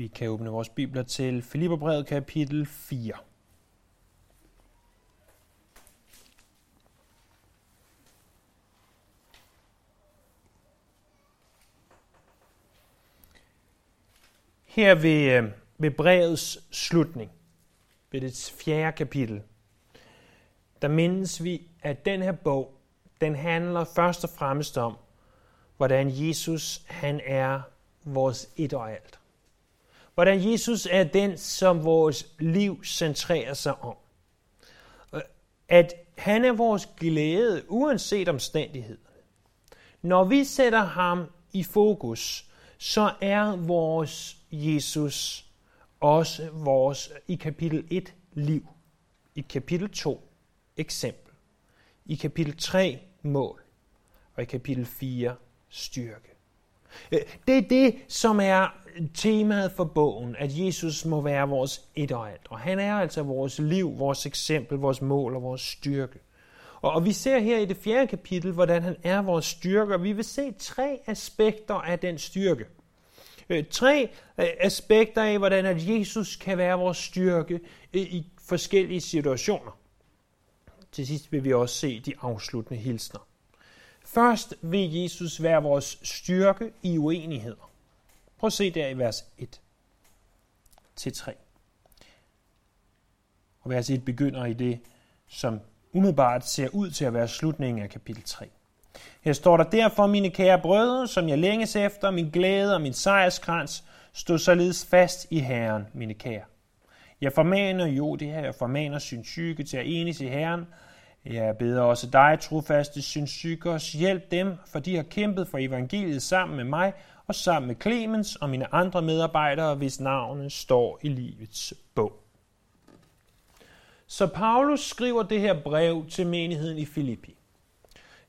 Vi kan åbne vores bibler til Filipperbrevet kapitel 4. Her ved, øh, ved brevets slutning, ved det fjerde kapitel, der mindes vi, at den her bog, den handler først og fremmest om, hvordan Jesus han er vores et og alt. Hvordan Jesus er den, som vores liv centrerer sig om. Øh, at han er vores glæde, uanset omstændighederne. Når vi sætter ham i fokus, så er vores Jesus også vores i kapitel 1 liv. I kapitel 2 eksempel. I kapitel 3 mål. Og i kapitel 4 styrke. Øh, det er det, som er temaet for bogen, at Jesus må være vores et og alt. Og han er altså vores liv, vores eksempel, vores mål og vores styrke. Og vi ser her i det fjerde kapitel, hvordan han er vores styrke, og vi vil se tre aspekter af den styrke. Øh, tre øh, aspekter af, hvordan at Jesus kan være vores styrke øh, i forskellige situationer. Til sidst vil vi også se de afsluttende hilsner. Først vil Jesus være vores styrke i uenigheder. Prøv at se der i vers 1 til 3. Og vers 1 begynder i det, som umiddelbart ser ud til at være slutningen af kapitel 3. Her står der derfor, mine kære brødre, som jeg længes efter, min glæde og min sejrskrans, stå således fast i Herren, mine kære. Jeg formaner jo det her, jeg formaner sin syge til at enes i Herren, jeg beder også dig, trofaste syndsykers, hjælp dem, for de har kæmpet for evangeliet sammen med mig og sammen med Clemens og mine andre medarbejdere, hvis navne står i livets bog. Så Paulus skriver det her brev til menigheden i Filippi.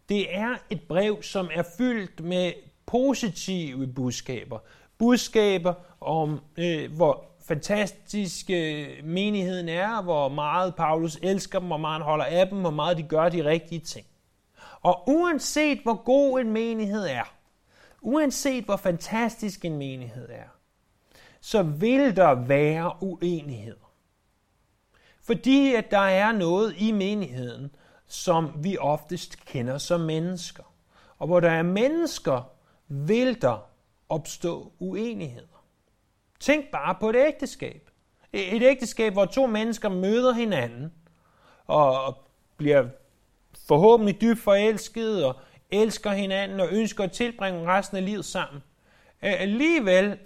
Det er et brev, som er fyldt med positive budskaber. Budskaber om, øh, hvor fantastisk menigheden er, hvor meget Paulus elsker dem, hvor meget han holder af dem, hvor meget de gør de rigtige ting. Og uanset hvor god en menighed er, uanset hvor fantastisk en menighed er, så vil der være uenigheder. Fordi at der er noget i menigheden, som vi oftest kender som mennesker. Og hvor der er mennesker, vil der opstå uenighed. Tænk bare på et ægteskab. E-, et ægteskab, hvor to mennesker møder hinanden og bliver forhåbentlig dybt forelsket og elsker hinanden og ønsker at tilbringe resten af livet sammen. Alligevel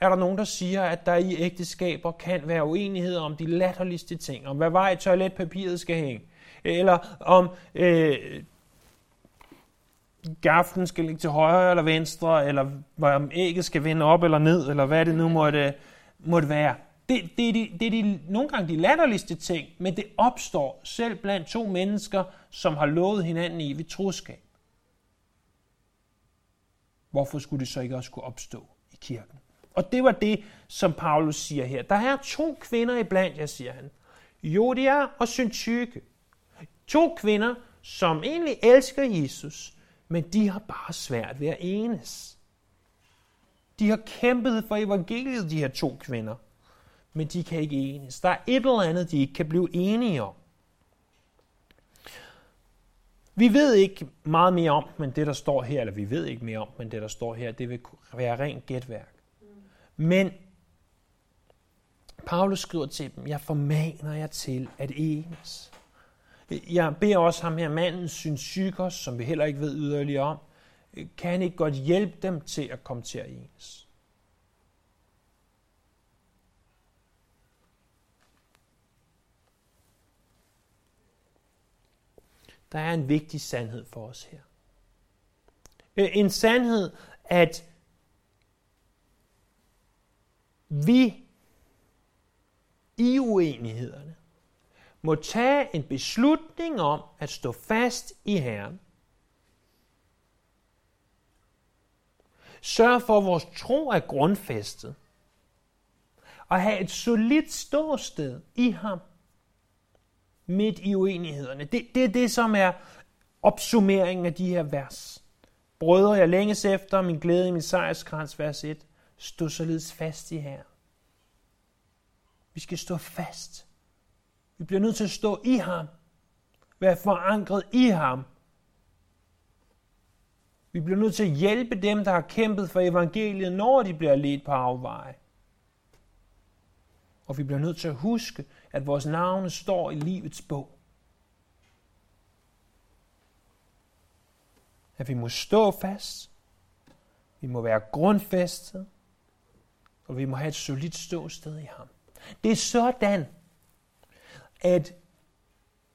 er der nogen, der siger, at der i ægteskaber kan være uenigheder om de latterligste ting, om hvad vej toiletpapiret skal hænge, eller om øh, gaflen skal ligge til højre eller venstre, eller om ægget skal vende op eller ned, eller hvad det nu måtte, måtte være. Det, det, er de, det er de, nogle gange de latterligste ting, men det opstår selv blandt to mennesker, som har lovet hinanden i ved troskab. Hvorfor skulle det så ikke også kunne opstå i kirken? Og det var det, som Paulus siger her. Der er to kvinder iblandt jer, siger han. Jodia og Syntyke. To kvinder, som egentlig elsker Jesus, men de har bare svært ved at enes. De har kæmpet for evangeliet, de her to kvinder, men de kan ikke enes. Der er et eller andet, de ikke kan blive enige om. Vi ved ikke meget mere om, men det der står her, eller vi ved ikke mere om, men det der står her, det vil være rent gætværk. Men Paulus skriver til dem, jeg formaner jer til at enes. Jeg beder også ham her manden, Synsykos, som vi heller ikke ved yderligere om, øh, kan han ikke godt hjælpe dem til at komme til at enes? Der er en vigtig sandhed for os her. Øh, en sandhed, at vi i uenighederne må tage en beslutning om at stå fast i Herren. Sørg for, at vores tro er grundfæstet. Og have et solidt ståsted i ham midt i uenighederne. Det, det er det, som er opsummeringen af de her vers. Brødre, jeg længes efter min glæde i min sejrskrans, vers 1. Stå således fast i her. Vi skal stå fast. Vi bliver nødt til at stå i ham. Være forankret i ham. Vi bliver nødt til at hjælpe dem, der har kæmpet for evangeliet, når de bliver ledt på afveje. Og vi bliver nødt til at huske, at vores navne står i livets bog. At vi må stå fast. Vi må være grundfæstet. Og vi må have et solidt ståsted i ham. Det er sådan, at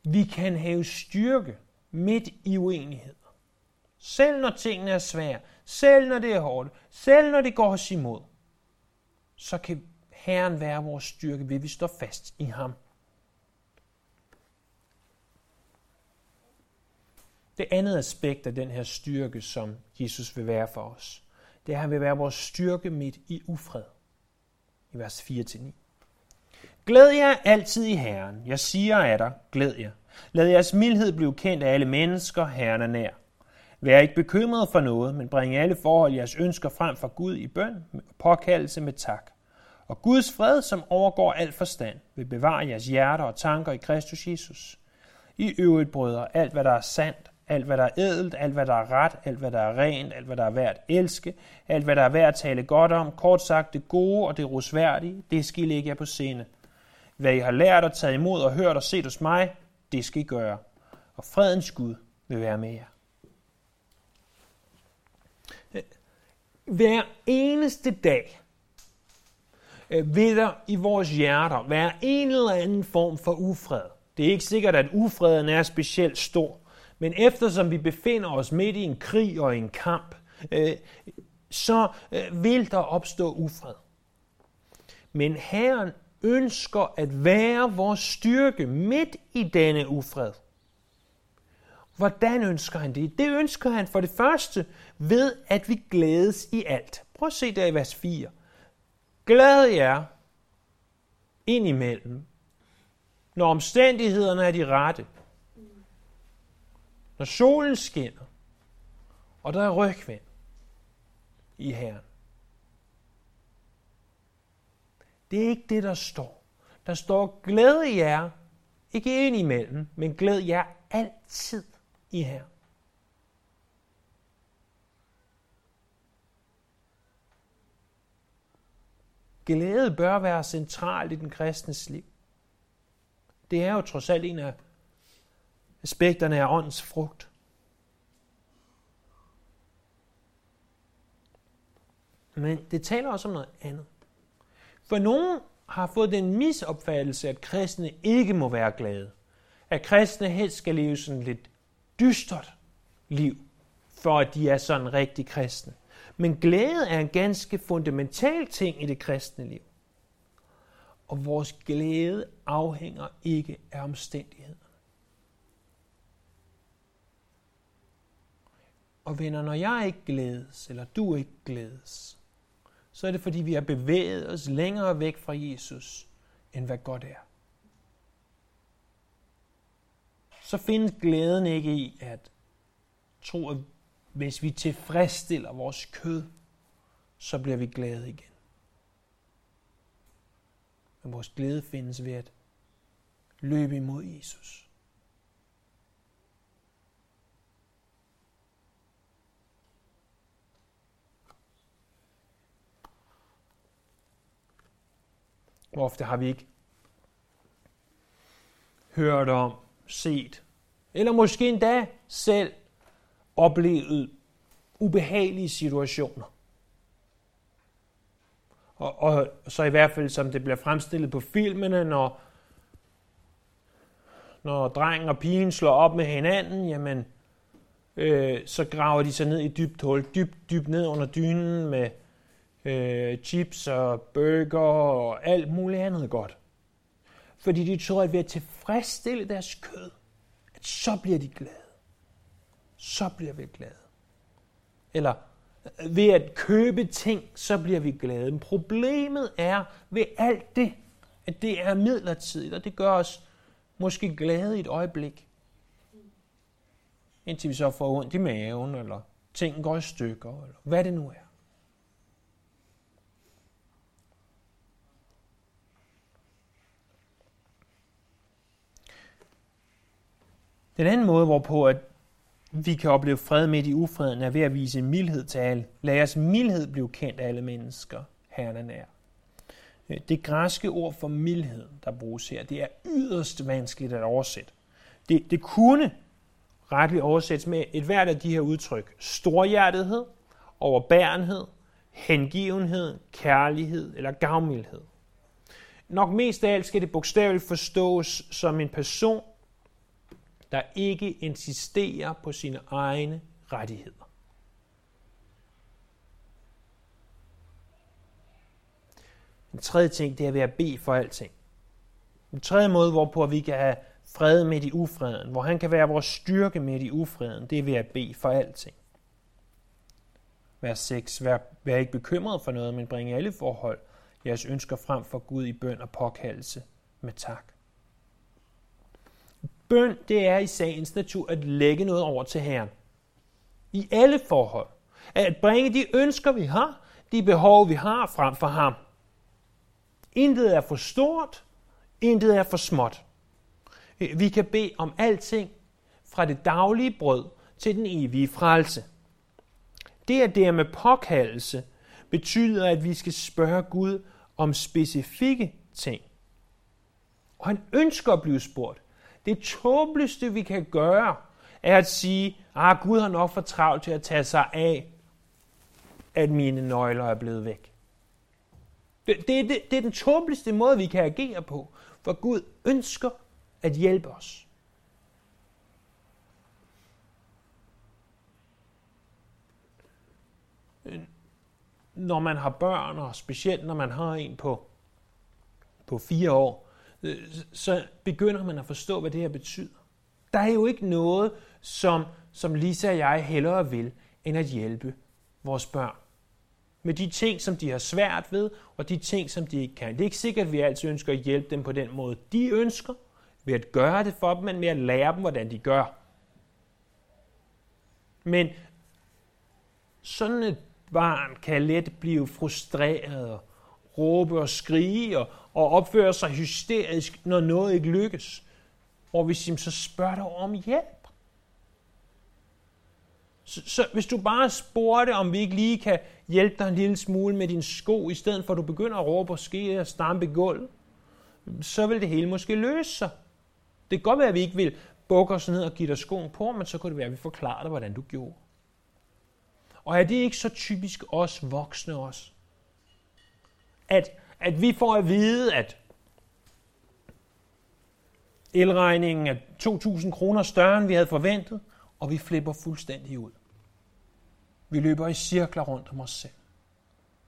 vi kan have styrke midt i uenighed. Selv når tingene er svære, selv når det er hårdt, selv når det går os imod, så kan Herren være vores styrke, ved vi står fast i ham. Det andet aspekt af den her styrke, som Jesus vil være for os, det er, at han vil være vores styrke midt i ufred. I vers 4-9. Glæd jer altid i Herren. Jeg siger af dig, glæd jer. Lad jeres mildhed blive kendt af alle mennesker, Herren er nær. Vær ikke bekymret for noget, men bring alle forhold jeres ønsker frem for Gud i bøn og påkaldelse med tak. Og Guds fred, som overgår al forstand, vil bevare jeres hjerter og tanker i Kristus Jesus. I øvrigt, brødre, alt hvad der er sandt, alt hvad der er ædelt, alt hvad der er ret, alt hvad der er rent, alt hvad der er værd at elske, alt hvad der er værd at tale godt om, kort sagt det gode og det rosværdige, det skal I lægge jer på sinde. Hvad I har lært og taget imod og hørt og set hos mig, det skal I gøre. Og fredens Gud vil være med jer. Hver eneste dag øh, vil der i vores hjerter være en eller anden form for ufred. Det er ikke sikkert, at ufreden er specielt stor, men eftersom vi befinder os midt i en krig og en kamp, øh, så øh, vil der opstå ufred. Men Herren ønsker at være vores styrke midt i denne ufred. Hvordan ønsker han det? Det ønsker han for det første ved, at vi glædes i alt. Prøv at se der i vers 4. Glæd jer indimellem, når omstændighederne er de rette. Når solen skinner, og der er rygvind i Herren. Det er ikke det, der står. Der står, glæd jer, ikke indimellem, men glæd jer altid i her. Glæde bør være centralt i den kristnes liv. Det er jo trods alt en af aspekterne af åndens frugt. Men det taler også om noget andet. For nogen har fået den misopfattelse, at kristne ikke må være glade. At kristne helst skal leve sådan lidt dystert liv, for at de er sådan rigtig kristne. Men glæde er en ganske fundamental ting i det kristne liv. Og vores glæde afhænger ikke af omstændigheder. Og venner, når jeg ikke glædes, eller du ikke glædes, så er det fordi, vi har bevæget os længere væk fra Jesus, end hvad godt er. Så findes glæden ikke i at tro, at hvis vi tilfredsstiller vores kød, så bliver vi glade igen. Men vores glæde findes ved at løbe imod Jesus. Hvor ofte har vi ikke hørt om, set, eller måske endda selv oplevet ubehagelige situationer. Og, og så i hvert fald, som det bliver fremstillet på filmene, når, når drengen og pigen slår op med hinanden, jamen, øh, så graver de sig ned i dybt hul, dybt, dybt ned under dynen med øh, chips og burger og alt muligt andet godt. Fordi de tror, at ved at tilfredsstille deres kød, at så bliver de glade. Så bliver vi glade. Eller ved at købe ting, så bliver vi glade. Men problemet er ved alt det, at det er midlertidigt, og det gør os måske glade i et øjeblik. Indtil vi så får ondt i maven, eller ting går i stykker, eller hvad det nu er. Den anden måde, hvorpå at vi kan opleve fred midt i ufreden, er ved at vise mildhed til alle. Lad jeres mildhed blive kendt af alle mennesker. Herren er nær. Det græske ord for mildhed, der bruges her, det er yderst vanskeligt at oversætte. Det, det kunne retligt oversættes med et hvert af de her udtryk. Storhjertethed, overbærenhed, hengivenhed, kærlighed eller gavmildhed. Nok mest af alt skal det bogstaveligt forstås som en person, der ikke insisterer på sine egne rettigheder. Den tredje ting, det er ved at bede for alting. Den tredje måde, hvorpå vi kan have fred midt i ufreden, hvor han kan være vores styrke midt i ufreden, det er ved at bede for alting. Vers 6. Vær, vær ikke bekymret for noget, men bring alle forhold jeres ønsker frem for Gud i bøn og påkaldelse med tak. Bøn, det er i sagens natur at lægge noget over til Herren. I alle forhold. At bringe de ønsker, vi har, de behov, vi har, frem for ham. Intet er for stort, intet er for småt. Vi kan bede om alting, fra det daglige brød til den evige frelse. Det at det er med påkaldelse betyder, at vi skal spørge Gud om specifikke ting. Og han ønsker at blive spurgt. Det tåbeligste, vi kan gøre, er at sige, at ah, Gud har nok for travlt til at tage sig af, at mine nøgler er blevet væk. Det, det, det, det er den tåbeligste måde, vi kan agere på, for Gud ønsker at hjælpe os. Øh, når man har børn, og specielt når man har en på, på fire år, Øh, så begynder man at forstå, hvad det her betyder. Der er jo ikke noget, som, som Lisa og jeg hellere vil, end at hjælpe vores børn. Med de ting, som de har svært ved, og de ting, som de ikke kan. Det er ikke sikkert, at vi altid ønsker at hjælpe dem på den måde, de ønsker, ved at gøre det for dem, men ved at lære dem, hvordan de gør. Men sådan et barn kan let blive frustreret og råbe og skrige og, og opfører sig hysterisk, når noget ikke lykkes. Hvor hvis siger, så spørger dig om hjælp. Så, så hvis du bare spurgte, om vi ikke lige kan hjælpe dig en lille smule med din sko, i stedet for at du begynder at råbe og skide og stampe gulv, så vil det hele måske løse sig. Det kan godt være, at vi ikke vil bukke os ned og give dig skoen på, men så kunne det være, at vi forklarer dig, hvordan du gjorde. Og er det ikke så typisk os voksne også? At, at vi får at vide, at elregningen er 2.000 kroner større, end vi havde forventet, og vi flipper fuldstændig ud. Vi løber i cirkler rundt om os selv.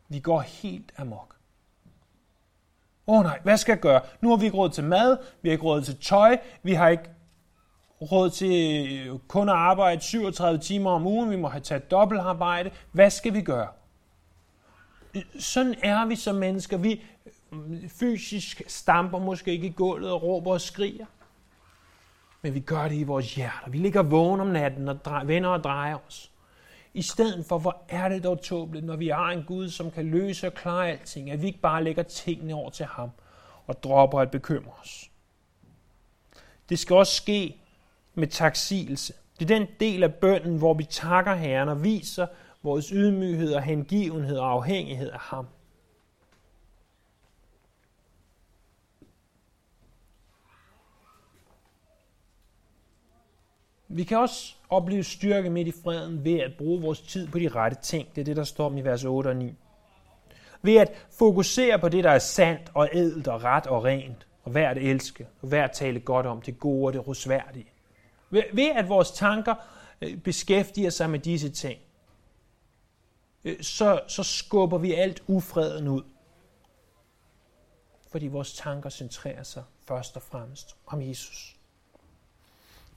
Vi går helt amok. Åh oh, nej, hvad skal jeg gøre? Nu har vi ikke råd til mad, vi har ikke råd til tøj, vi har ikke råd til øh, kun at arbejde 37 timer om ugen, vi må have taget dobbeltarbejde. Hvad skal vi gøre? Sådan er vi som mennesker. Vi mm, fysisk stamper måske ikke i gulvet og råber og skriger. Men vi gør det i vores hjerter. Vi ligger vågen om natten og vender og drejer os. I stedet for, hvor er det dog tåbeligt, når vi har en Gud, som kan løse og klare alting, at vi ikke bare lægger tingene over til ham og dropper at bekymre os. Det skal også ske med taksigelse. Det er den del af bønden, hvor vi takker Herren og viser vores ydmyghed og hengivenhed og afhængighed af ham. Vi kan også opleve styrke midt i freden ved at bruge vores tid på de rette ting. Det er det, der står i vers 8 og 9. Ved at fokusere på det, der er sandt og ædelt og ret og rent, og værd at elske, og værd at tale godt om, det gode og det rosværdige. Ved at vores tanker øh, beskæftiger sig med disse ting, Øh, så, så skubber vi alt ufreden ud. Fordi vores tanker centrerer sig først og fremmest om Jesus.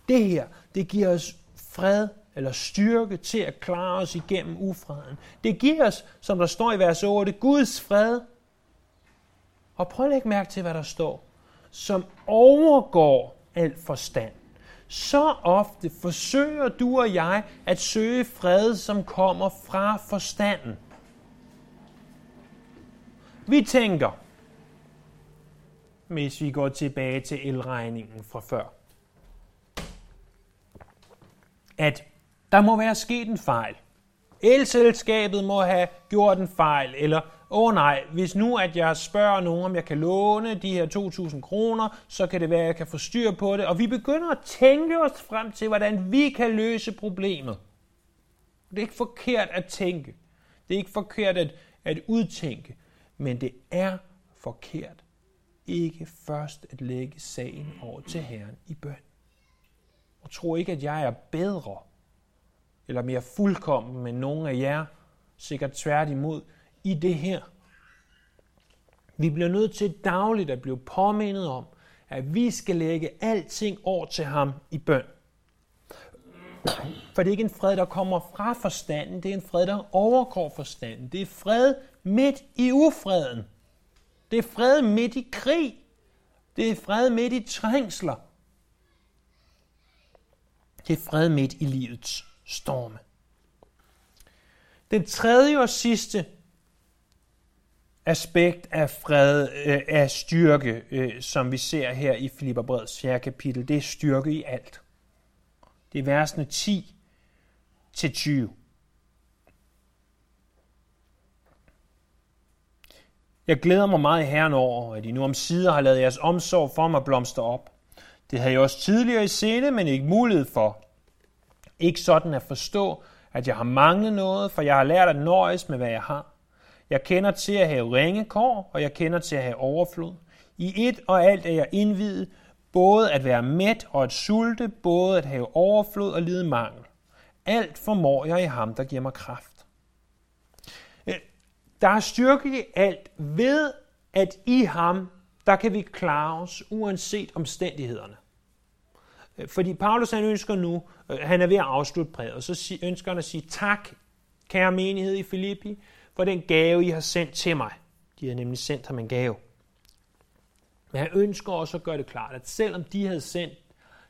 Det her, det giver os fred eller styrke til at klare os igennem ufreden. Det giver os, som der står i vers 8, Guds fred. Og prøv at lægge mærke til, hvad der står. Som overgår alt forstand. Så ofte forsøger du og jeg at søge fred, som kommer fra forstanden. Vi tænker, hvis vi går tilbage til elregningen fra før. at der må være sket en fejl. Elselskabet må have gjort en fejl, eller åh oh nej, hvis nu at jeg spørger nogen, om jeg kan låne de her 2.000 kroner, så kan det være, at jeg kan få styr på det. Og vi begynder at tænke os frem til, hvordan vi kan løse problemet. Det er ikke forkert at tænke. Det er ikke forkert at, at udtænke. Men det er forkert ikke først at lægge sagen over til Herren i bøn. Og tro ikke, at jeg er bedre eller mere fuldkommen end nogen af jer, sikkert tværtimod, i det her. Vi bliver nødt til dagligt at blive påmindet om, at vi skal lægge alting over til ham i bøn. For det er ikke en fred, der kommer fra forstanden, det er en fred, der overgår forstanden. Det er fred midt i ufreden. Det er fred midt i krig. Det er fred midt i trængsler. Det er fred midt i livets storme. Den tredje og sidste aspekt af fred, øh, af styrke, øh, som vi ser her i Filipperbrevets 4. kapitel, det er styrke i alt. Det er versene 10 til 20. Jeg glæder mig meget i Herren over, at I nu om sider har lavet jeres omsorg for mig blomstre op. Det havde jeg også tidligere i sinde, men ikke mulighed for. Ikke sådan at forstå, at jeg har manglet noget, for jeg har lært at nøjes med, hvad jeg har. Jeg kender til at have ringe kår, og jeg kender til at have overflod. I et og alt er jeg indvidet, både at være mæt og at sulte, både at have overflod og lide mangel. Alt formår jeg i ham, der giver mig kraft. Øh, der er styrke i alt ved, at i ham, der kan vi klare os uanset omstændighederne. Øh, fordi Paulus han ønsker nu, øh, han er ved at afslutte brevet, så ønsker han at sige tak, kære menighed i Filippi, for den gave, I har sendt til mig. De har nemlig sendt ham en gave. Men han ønsker også at gøre det klart, at selvom de havde sendt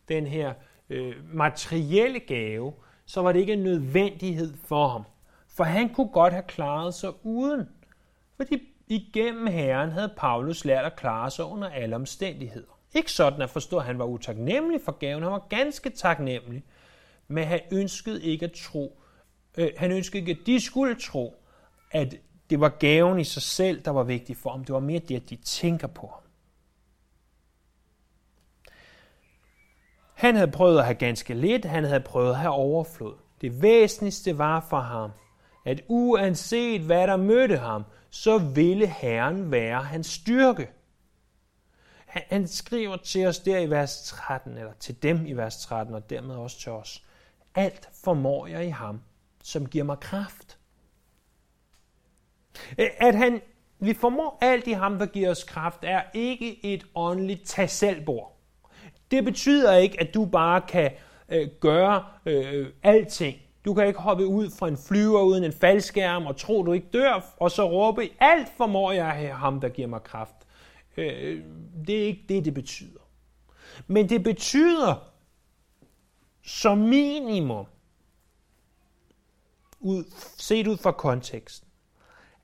den her øh, materielle gave, så var det ikke en nødvendighed for ham. For han kunne godt have klaret sig uden. Fordi igennem Herren havde Paulus lært at klare sig under alle omstændigheder. Ikke sådan at forstå, at han var utaknemmelig for gaven. Han var ganske taknemmelig. Men han ønskede ikke at tro. Øh, han ønskede ikke, at de skulle tro, at det var gaven i sig selv, der var vigtig for ham. Det var mere det, at de tænker på ham. Han havde prøvet at have ganske lidt, han havde prøvet at have overflod. Det væsentligste var for ham, at uanset hvad der mødte ham, så ville Herren være hans styrke. Han skriver til os der i vers 13, eller til dem i vers 13, og dermed også til os. Alt formår jeg i ham, som giver mig kraft. Øh, at han, vi formår alt i ham, der giver os kraft, er ikke et åndeligt tag selvbord. Det betyder ikke, at du bare kan øh, gøre øh, alting. Du kan ikke hoppe ud fra en flyver uden en faldskærm og tro, du ikke dør, og så råbe, alt formår jeg af ham, der giver mig kraft. Øh, det er ikke det, det betyder. Men det betyder som minimum, ud, set ud fra konteksten,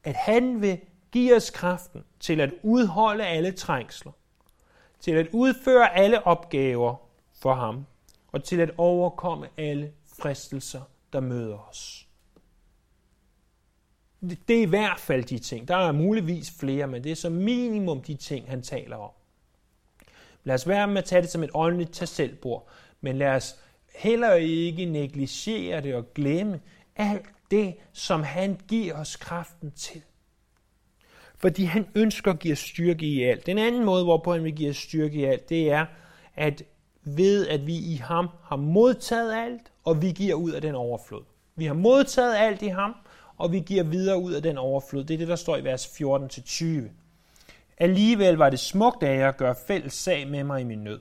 at han vil give os kraften til at udholde alle trængsler, til at udføre alle opgaver for ham, og til at overkomme alle fristelser, der møder os. Det er i hvert fald de ting. Der er muligvis flere, men det er som minimum de ting, han taler om. Lad os være med at tage det som et åndeligt tasselbord, men lad os heller ikke negligere det og glemme alt det, som han giver os kraften til. Fordi han ønsker at give os styrke i alt. Den anden måde, hvorpå han vil give os styrke i alt, det er, at ved at vi i ham har modtaget alt, og vi giver ud af den overflod. Vi har modtaget alt i ham, og vi giver videre ud af den overflod. Det er det, der står i vers 14-20. Alligevel var det smukt af jer at gøre fælles sag med mig i min nød.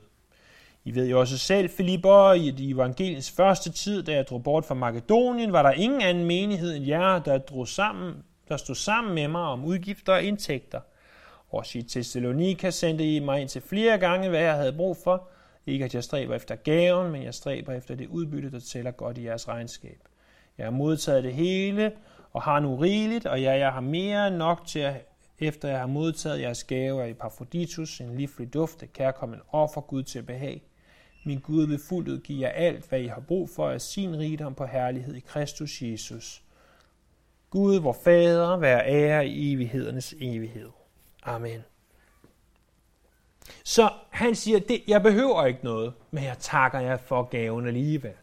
I ved jo også selv, Filipper, i de evangeliens første tid, da jeg drog bort fra Makedonien, var der ingen anden menighed end jer, der, drog sammen, der stod sammen med mig om udgifter og indtægter. Og i Thessalonika sendte I mig ind til flere gange, hvad jeg havde brug for. Ikke at jeg stræber efter gaven, men jeg stræber efter det udbytte, der tæller godt i jeres regnskab. Jeg har modtaget det hele, og har nu rigeligt, og jeg, jeg har mere end nok til, at, efter jeg har modtaget jeres gaver i Parfoditus, en livlig duft komme kærkommen offer Gud til behag. Min Gud vil fuldt ud give jer alt, hvad I har brug for af sin rigdom på herlighed i Kristus Jesus. Gud, vor Fader, vær ære i evighedernes evighed. Amen. Så han siger, det, jeg behøver ikke noget, men jeg takker jer for gaven alligevel.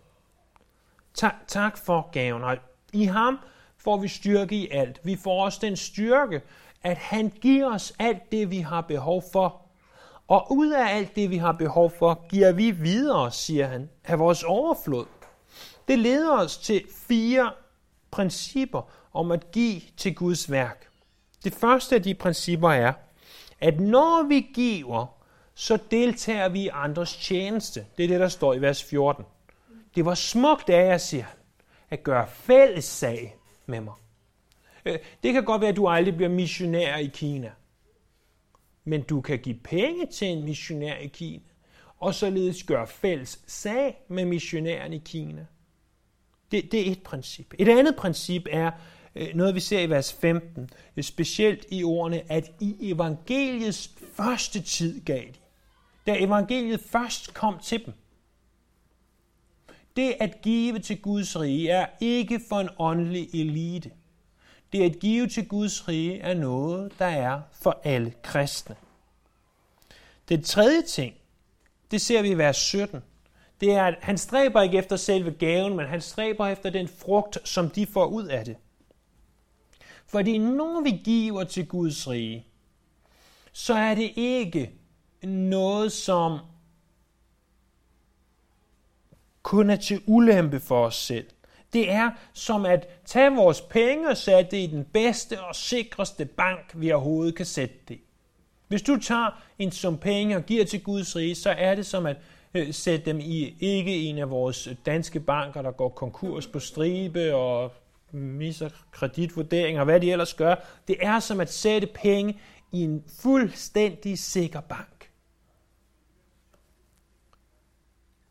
Tak, tak for gaven. Og I ham får vi styrke i alt. Vi får også den styrke, at han giver os alt det, vi har behov for. Og ud af alt det, vi har behov for, giver vi videre, siger han, af vores overflod. Det leder os til fire principper om at give til Guds værk. Det første af de principper er, at når vi giver, så deltager vi i andres tjeneste. Det er det, der står i vers 14. Det var smukt af jer, siger han, at gøre fælles sag med mig. Øh, det kan godt være, at du aldrig bliver missionær i Kina. Men du kan give penge til en missionær i Kina, og således gøre fælles sag med missionæren i Kina. Det, det er et princip. Et andet princip er øh, noget, vi ser i vers 15, specielt i ordene, at i evangeliets første tid gav de. Da evangeliet først kom til dem. Det at give til Guds rige er ikke for en åndelig elite. Det at give til Guds rige er noget, der er for alle kristne. Den tredje ting, det ser vi i vers 17. Det er, at han stræber ikke efter selve gaven, men han stræber efter den frugt, som de får ud af det. Fordi når vi giver til Guds rige, så er det ikke noget, som kun er til ulempe for os selv. Det er som at tage vores penge og sætte det i den bedste og sikreste bank, vi overhovedet kan sætte det. Hvis du tager en sum penge og giver til Guds rige, så er det som at øh, sætte dem i ikke en af vores danske banker, der går konkurs på stribe og misser kreditvurderinger og hvad de ellers gør. Det er som at sætte penge i en fuldstændig sikker bank.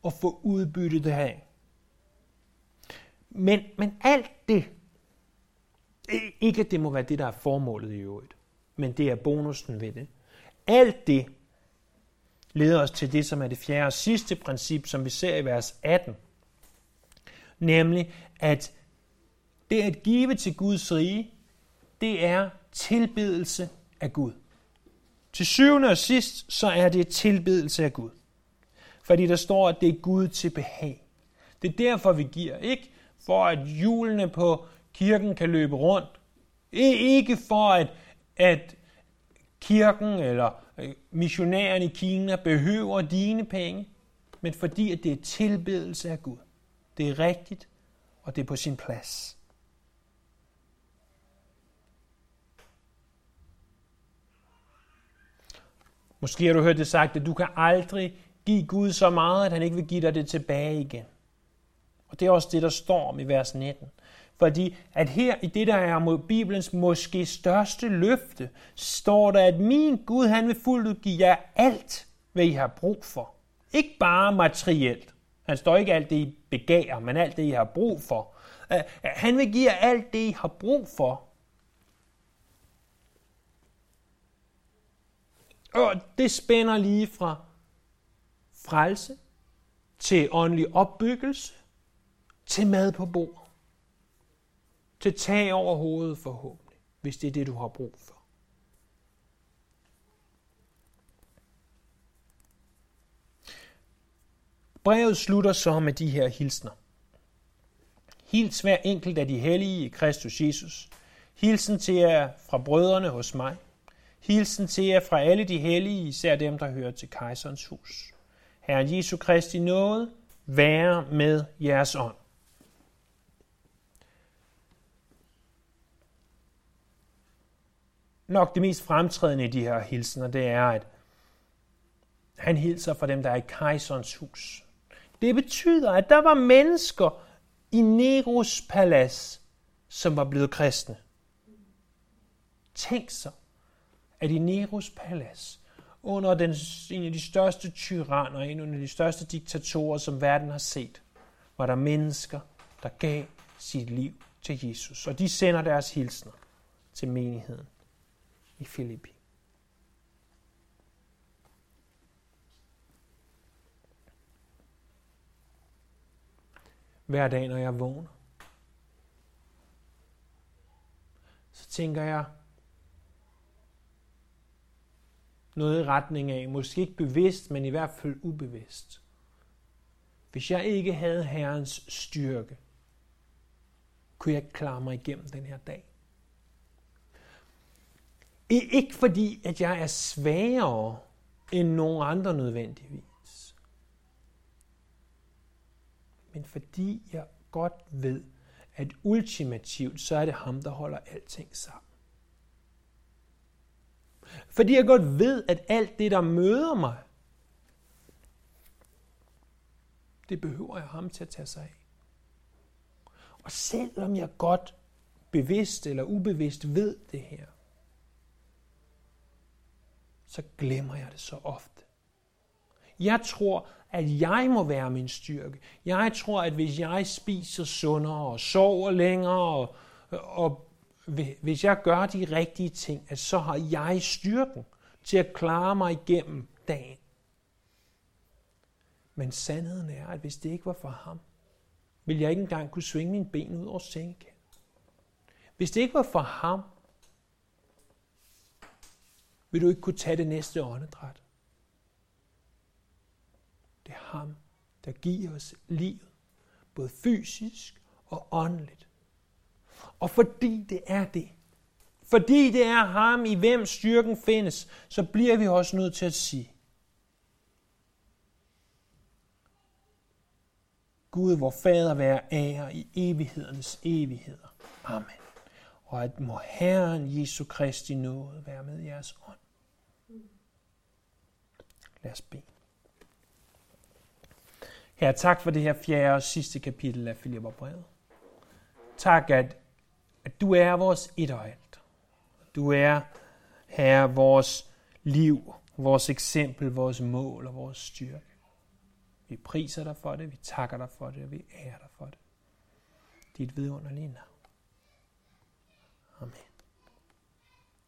Og få udbyttet det her. Men, men alt det, ikke at det må være det, der er formålet i øvrigt, men det er bonusen ved det. Alt det leder os til det, som er det fjerde og sidste princip, som vi ser i vers 18. Nemlig, at det at give til Guds rige, det er tilbedelse af Gud. Til syvende og sidst, så er det tilbedelse af Gud. Fordi der står, at det er Gud til behag. Det er derfor, vi giver. Ikke for, at hjulene på kirken kan løbe rundt. Ikke for, at, at kirken eller øh, missionæren i Kina behøver dine penge, men fordi at det er tilbedelse af Gud. Det er rigtigt, og det er på sin plads. Måske har du hørt det sagt, at du kan aldrig give Gud så meget, at han ikke vil give dig det tilbage igen. Og det er også det, der står om i vers 19. Fordi at her i det, der er mod Bibelens måske største løfte, står der, at min Gud, han vil fuldt ud give jer alt, hvad I har brug for. Ikke bare materielt. Han står ikke alt det, I begærer, men alt det, I har brug for. Han vil give jer alt det, I har brug for. Og det spænder lige fra frelse til åndelig opbyggelse, til mad på bord, til tag over hovedet forhåbentlig, hvis det er det, du har brug for. Brevet slutter så med de her hilsner. Hils hver enkelt af de hellige i Kristus Jesus. Hilsen til jer fra brødrene hos mig. Hilsen til jer fra alle de hellige, især dem, der hører til kejserens hus. Herren Jesu Kristi nåde, være med jeres ånd. Nok det mest fremtrædende i de her hilsener, det er, at han hilser for dem, der er i kejserens hus. Det betyder, at der var mennesker i Neros palads, som var blevet kristne. Tænk så, at i Neros palads, under den, en af de største tyranner, en af de største diktatorer, som verden har set, var der mennesker, der gav sit liv til Jesus. Og de sender deres hilsner til menigheden E i Filippi. hver dag, når jeg vågner. Så tænker jeg noget i retning af, måske ikke bevidst, men i hvert fald ubevidst. Hvis jeg ikke havde Herrens styrke, kunne jeg ikke klare mig igennem den her dag. Ikke fordi, at jeg er svagere end nogen andre nødvendigvis. Men fordi jeg godt ved, at ultimativt, så er det ham, der holder alting sammen. Fordi jeg godt ved, at alt det, der møder mig, det behøver jeg ham til at tage sig af. Og selvom jeg godt bevidst eller ubevidst ved det her, så glemmer jeg det så ofte. Jeg tror, at jeg må være min styrke. Jeg tror, at hvis jeg spiser sundere og sover længere, og, og hvis jeg gør de rigtige ting, at så har jeg styrken til at klare mig igennem dagen. Men sandheden er, at hvis det ikke var for ham, ville jeg ikke engang kunne svinge mine ben ud over sengen. Hvis det ikke var for ham, vil du ikke kunne tage det næste åndedræt. Det er ham, der giver os livet, både fysisk og åndeligt. Og fordi det er det, fordi det er ham, i hvem styrken findes, så bliver vi også nødt til at sige, Gud, hvor fader være ære i evighedernes evigheder. Amen. Og at må Herren Jesu Kristi nåde være med jeres ånd. Lad os bede. Her tak for det her fjerde og sidste kapitel af Filipperbrevet. Tak, at, at du er vores et og alt. Du er, her vores liv, vores eksempel, vores mål og vores styrke. Vi priser dig for det, vi takker dig for det, og vi ærer dig for det. Dit vidunderlige navn. Amen.